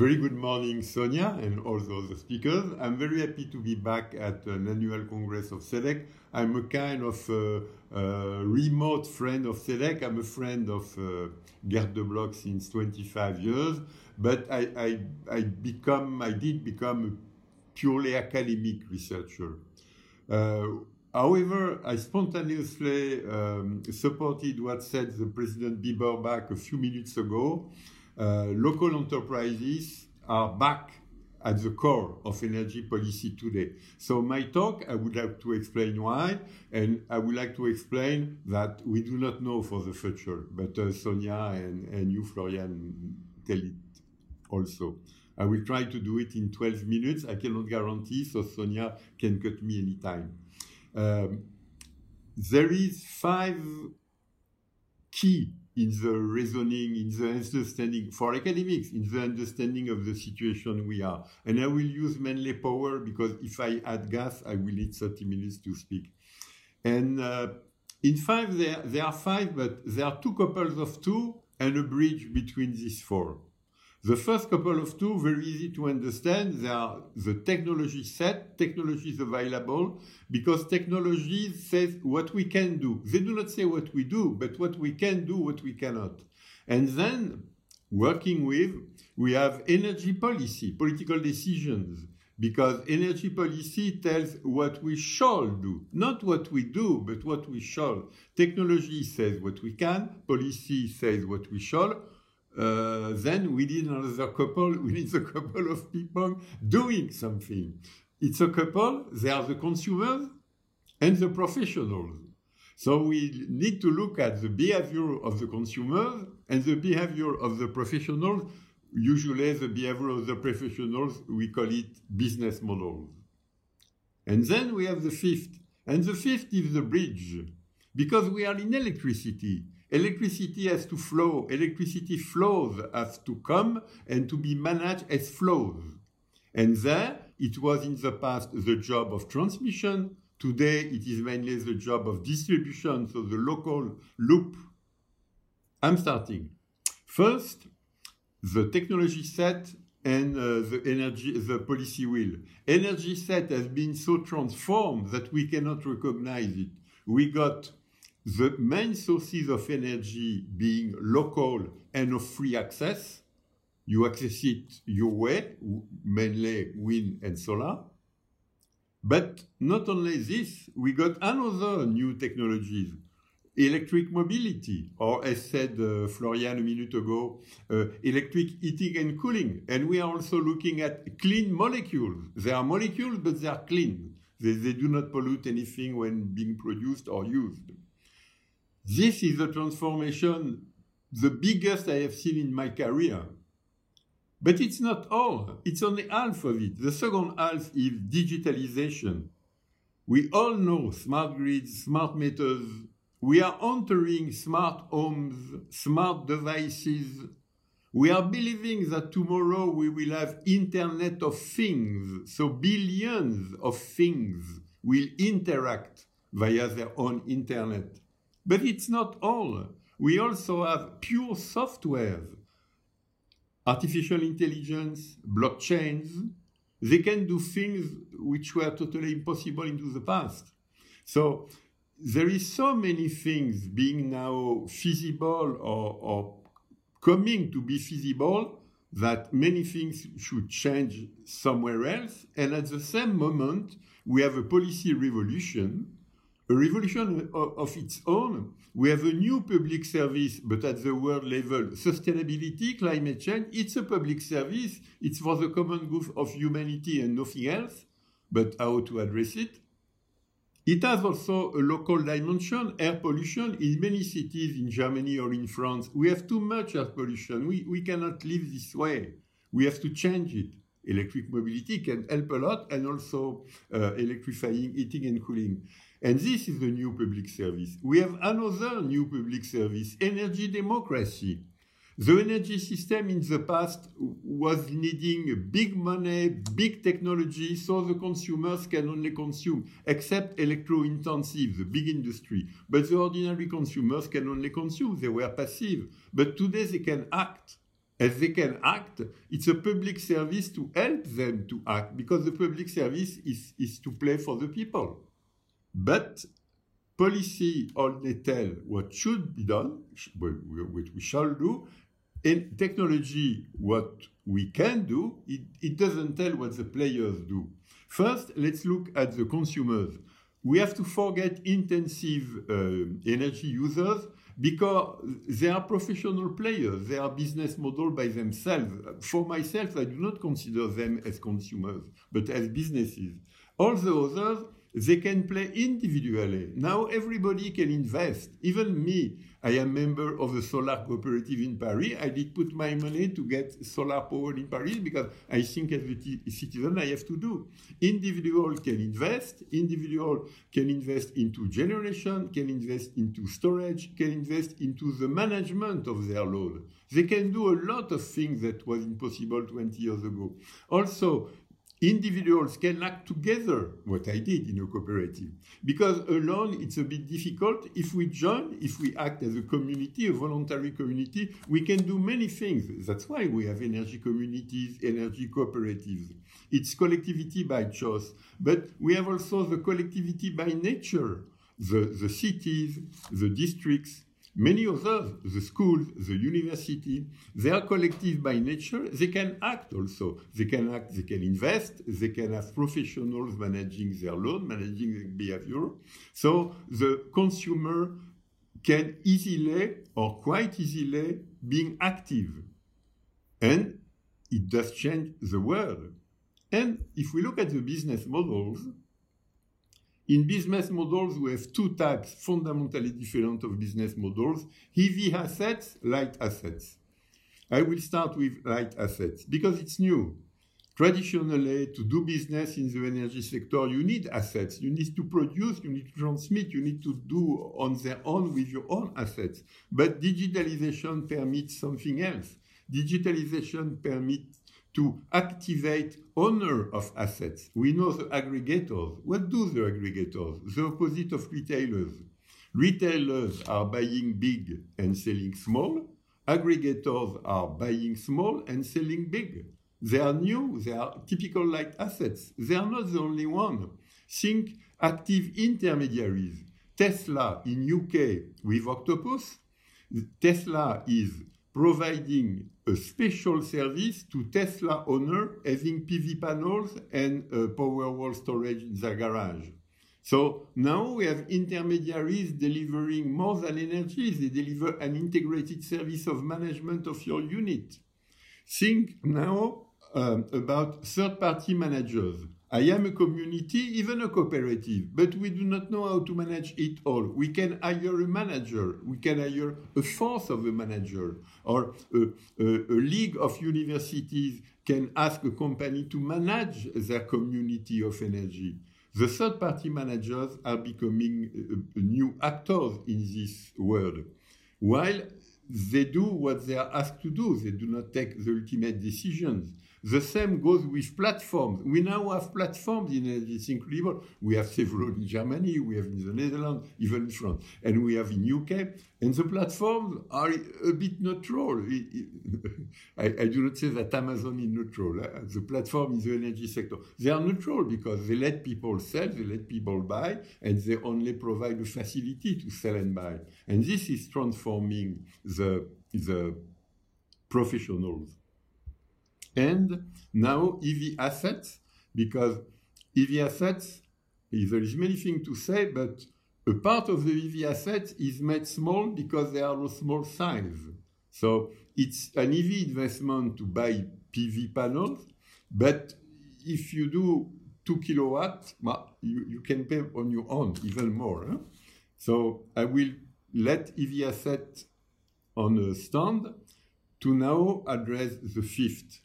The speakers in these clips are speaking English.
Very good morning, Sonia, and all the other speakers. I'm very happy to be back at an annual congress of CEDEC. I'm a kind of uh, uh, remote friend of CEDEC. I'm a friend of uh, Gert De Block since 25 years, but I, I, I become, I did become a purely academic researcher. Uh, however, I spontaneously um, supported what said the President Bieberbach a few minutes ago local enterprises are back at the core of energy policy today. So my talk, I would like to explain why, and I would like to explain that we do not know for the future, but uh, Sonia and, and you, Florian, tell it also. I will try to do it in 12 minutes. I cannot guarantee, so Sonia can cut me anytime. Um, there is five key in the reasoning, in the understanding, for academics, in the understanding of the situation we are. And I will use mainly power because if I add gas, I will need 30 minutes to speak. And uh, in five, there, there are five, but there are two couples of two and a bridge between these four. The first couple of two, very easy to understand. They are the technology set, technologies available, because technology says what we can do. They do not say what we do, but what we can do, what we cannot. And then, working with, we have energy policy, political decisions, because energy policy tells what we shall do, not what we do, but what we shall. Technology says what we can, policy says what we shall uh, then we need another couple, we need a couple of people doing something. It's a couple, they are the consumers and the professionals. So we need to look at the behavior of the consumers and the behavior of the professionals. Usually the behavior of the professionals, we call it business models. And then we have the fifth. And the fifth is the bridge. Because we are in electricity. Electricity has to flow. Electricity flows has to come and to be managed as flows. And there, it was in the past the job of transmission. Today, it is mainly the job of distribution, so the local loop. I'm starting. First, the technology set and uh, the energy, the policy will. Energy set has been so transformed that we cannot recognize it. We got the main sources of energy being local and of free access. You access it your way, mainly wind and solar. But not only this, we got another new technologies, electric mobility, or as said uh, Florian a minute ago, uh, electric heating and cooling. And we are also looking at clean molecules. They are molecules, but they are clean. They, they do not pollute anything when being produced or used. This is the transformation, the biggest I have seen in my career. But it's not all, it's only half of it. The second half is digitalization. We all know smart grids, smart meters. We are entering smart homes, smart devices. We are believing that tomorrow we will have Internet of Things, so billions of things will interact via their own Internet. But it's not all. We also have pure software, artificial intelligence, blockchains. They can do things which were totally impossible into the past. So there is so many things being now feasible or, or coming to be feasible that many things should change somewhere else. And at the same moment, we have a policy revolution a revolution of, its own. We have a new public service, but at the world level, sustainability, climate change, it's a public service. It's for the common good of humanity and nothing else, but how to address it. It has also a local dimension, air pollution. In many cities in Germany or in France, we have too much air pollution. We, we cannot live this way. We have to change it. Electric mobility can help a lot and also uh, electrifying heating and cooling. And this is the new public service. We have another new public service, energy democracy. The energy system in the past was needing big money, big technology, so the consumers can only consume, except electro-intensive, the big industry. But the ordinary consumers can only consume, they were passive. But today they can act. as they can act, it's a public service to help them to act because the public service is, is to play for the people. But policy only tell what should be done, what we shall do, and technology what we can do, it, it doesn't tell what the players do. First, let's look at the consumers. We have to forget intensive uh, energy users because they are professional players. They are business model by themselves. For myself, I do not consider them as consumers, but as businesses. All the others, they can play individually. Now everybody can invest. Even me, I am member of a solar cooperative in Paris. I did put my money to get solar power in Paris because I think as a citizen I have to do. Individual can invest. Individual can invest into generation, can invest into storage, can invest into the management of their load. They can do a lot of things that was impossible 20 years ago. Also, individuals can act together, what I did in a cooperative. Because alone, it's a bit difficult. If we join, if we act as a community, a voluntary community, we can do many things. That's why we have energy communities, energy cooperatives. It's collectivity by choice. But we have also the collectivity by nature. The, the cities, the districts, Many others, the schools, the university, they are collective by nature. They can act also. They can act, they can invest, they can have professionals managing their loan, managing their behavior. So the consumer can easily or quite easily being active. And it does change the world. And if we look at the business models, in business models, we have two types fundamentally different of business models, heavy assets, light assets. I will start with light assets because it's new. Traditionally, to do business in the energy sector, you need assets. You need to produce, you need to transmit, you need to do on their own with your own assets. But digitalization permits something else. Digitalization permits to activate owner of assets. We know the aggregators. What do the aggregators? The opposite of retailers. Retailers are buying big and selling small. Aggregators are buying small and selling big. They are new, they are typical light assets. They are not the only one. Think active intermediaries. Tesla in UK with Octopus. Tesla is providing a special service to Tesla owner having PV panels and uh, Powerwall storage in their garage. So now we have intermediaries delivering more than energy. They deliver an integrated service of management of your unit. Think now um, about third-party managers. I am a community, even a cooperative, but we do not know how to manage it all. We can hire a manager, we can hire a fourth of a manager, or a, a, a league of universities can ask a company to manage their community of energy. The third party managers are becoming uh, new actors in this world, while they do what they are asked to do. They do not take the ultimate decisions. The same goes with platforms. We now have platforms in it's incredible. We have several in Germany, we have in the Netherlands, even in France, and we have in UK. And the platforms are a bit neutral. I, I do not say that Amazon is neutral. Uh, the platform in the energy sector. They are neutral because they let people sell, they let people buy, and they only provide a facility to sell and buy. And this is transforming the, the professionals and now heavy assets, because heavy assets, there is many things to say, but a part of the heavy assets is made small because they are of small size. So it's an EV investment to buy PV panels, but if you do two kilowatts, well, you, you can pay on your own even more. Huh? So I will let heavy asset on a stand to now address the fifth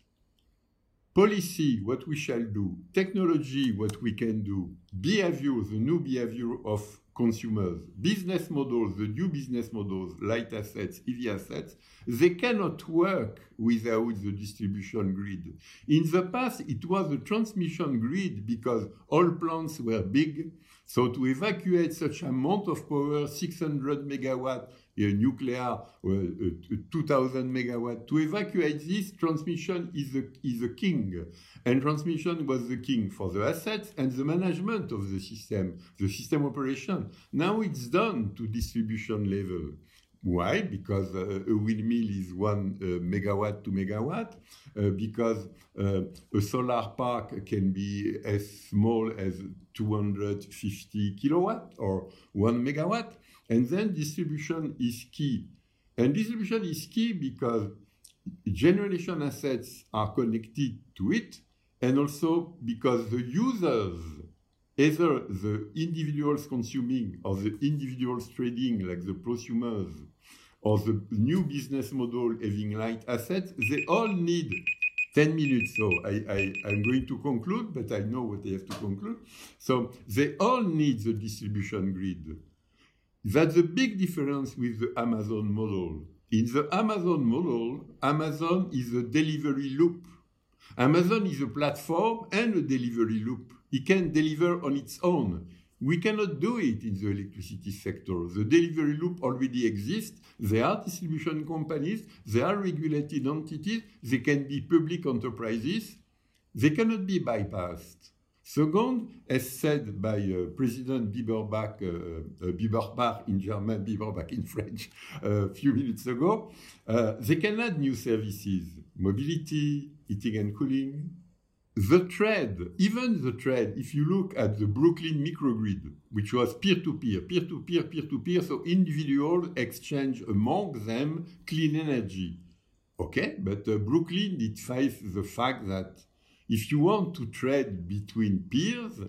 policy, what we shall do, technology, what we can do, behavior, the new behavior of consumers. Business models, the new business models, light assets, heavy assets, they cannot work without the distribution grid. In the past, it was a transmission grid because all plants were big. So to evacuate such amount of power, 600 megawatt nuclear, uh, uh 2000 megawatt, to evacuate this, transmission is the, is the king. And transmission was the king for the assets and the management of the system, the system operation. Now it's done to distribution level. Why? Because uh, a windmill is one uh, megawatt to megawatt. Uh, because uh, a solar park can be as small as 250 kilowatt or one megawatt. And then distribution is key. And distribution is key because generation assets are connected to it, and also because the users, either the individuals consuming or the individuals trading, like the prosumers, or the new business model having light assets, they all need 10 minutes. So I, I, I'm going to conclude, but I know what I have to conclude. So they all need the distribution grid. That's a big difference with the Amazon model. In the Amazon model, Amazon is a delivery loop. Amazon is a platform and a delivery loop. It can deliver on its own. We cannot do it in the electricity sector. The delivery loop already exists. There are distribution companies. There are regulated entities. They can be public enterprises. They cannot be bypassed. Second, as said by uh, President Bieberbach, uh, uh, Bieberbach in German, Bieberbach in French, uh, a few minutes ago, uh, they can add new services, mobility, heating and cooling, the trade, even the trade, if you look at the Brooklyn microgrid, which was peer-to-peer, peer-to-peer, peer-to-peer, so individuals exchange among them clean energy. Okay, but uh, Brooklyn did face the fact that if you want to trade between peers,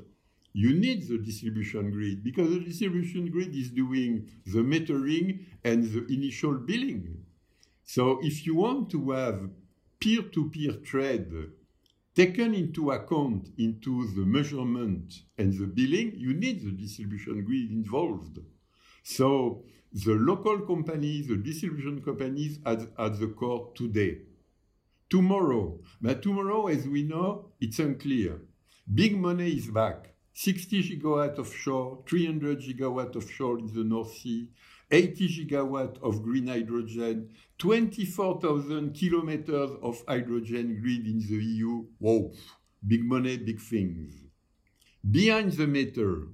you need the distribution grid because the distribution grid is doing the metering and the initial billing. So if you want to have peer-to-peer trade taken into account into the measurement and the billing, you need the distribution grid involved. So the local companies, the distribution companies at, at the core today. Tomorrow, but tomorrow, as we know, it's unclear. Big money is back. 60 gigawatt offshore, 300 gigawatt offshore in the North Sea, 80 gigawatt of green hydrogen, 24,000 kilometers of hydrogen grid in the EU. Whoa, big money, big things. Behind the meter,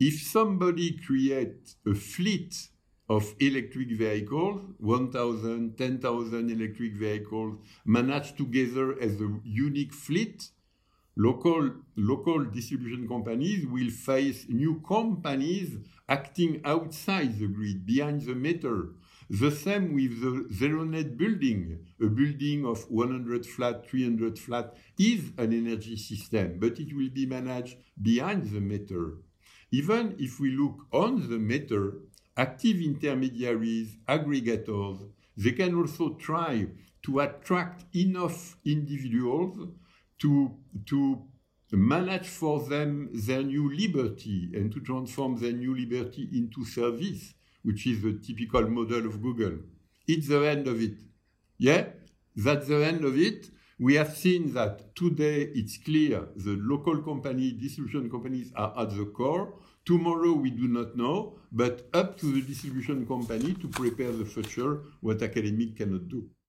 if somebody creates a fleet of electric vehicles, 1,000, 10,000 electric vehicles managed together as a unique fleet, local, local distribution companies will face new companies acting outside the grid, behind the meter. The same with the zero net building. A building of 100 flat, 300 flat is an energy system, but it will be managed behind the meter. Even if we look on the meter, active intermediaries, aggregators, they can also try to attract enough individuals to, to manage for them their new liberty and to transform their new liberty into service, which is the typical model of Google. It's the end of it. Yeah, that's the end of it. We have seen that today it's clear the local company, distribution companies are at the core. Tomorrow we do not know, but up to the distribution company to prepare the future what academic cannot do.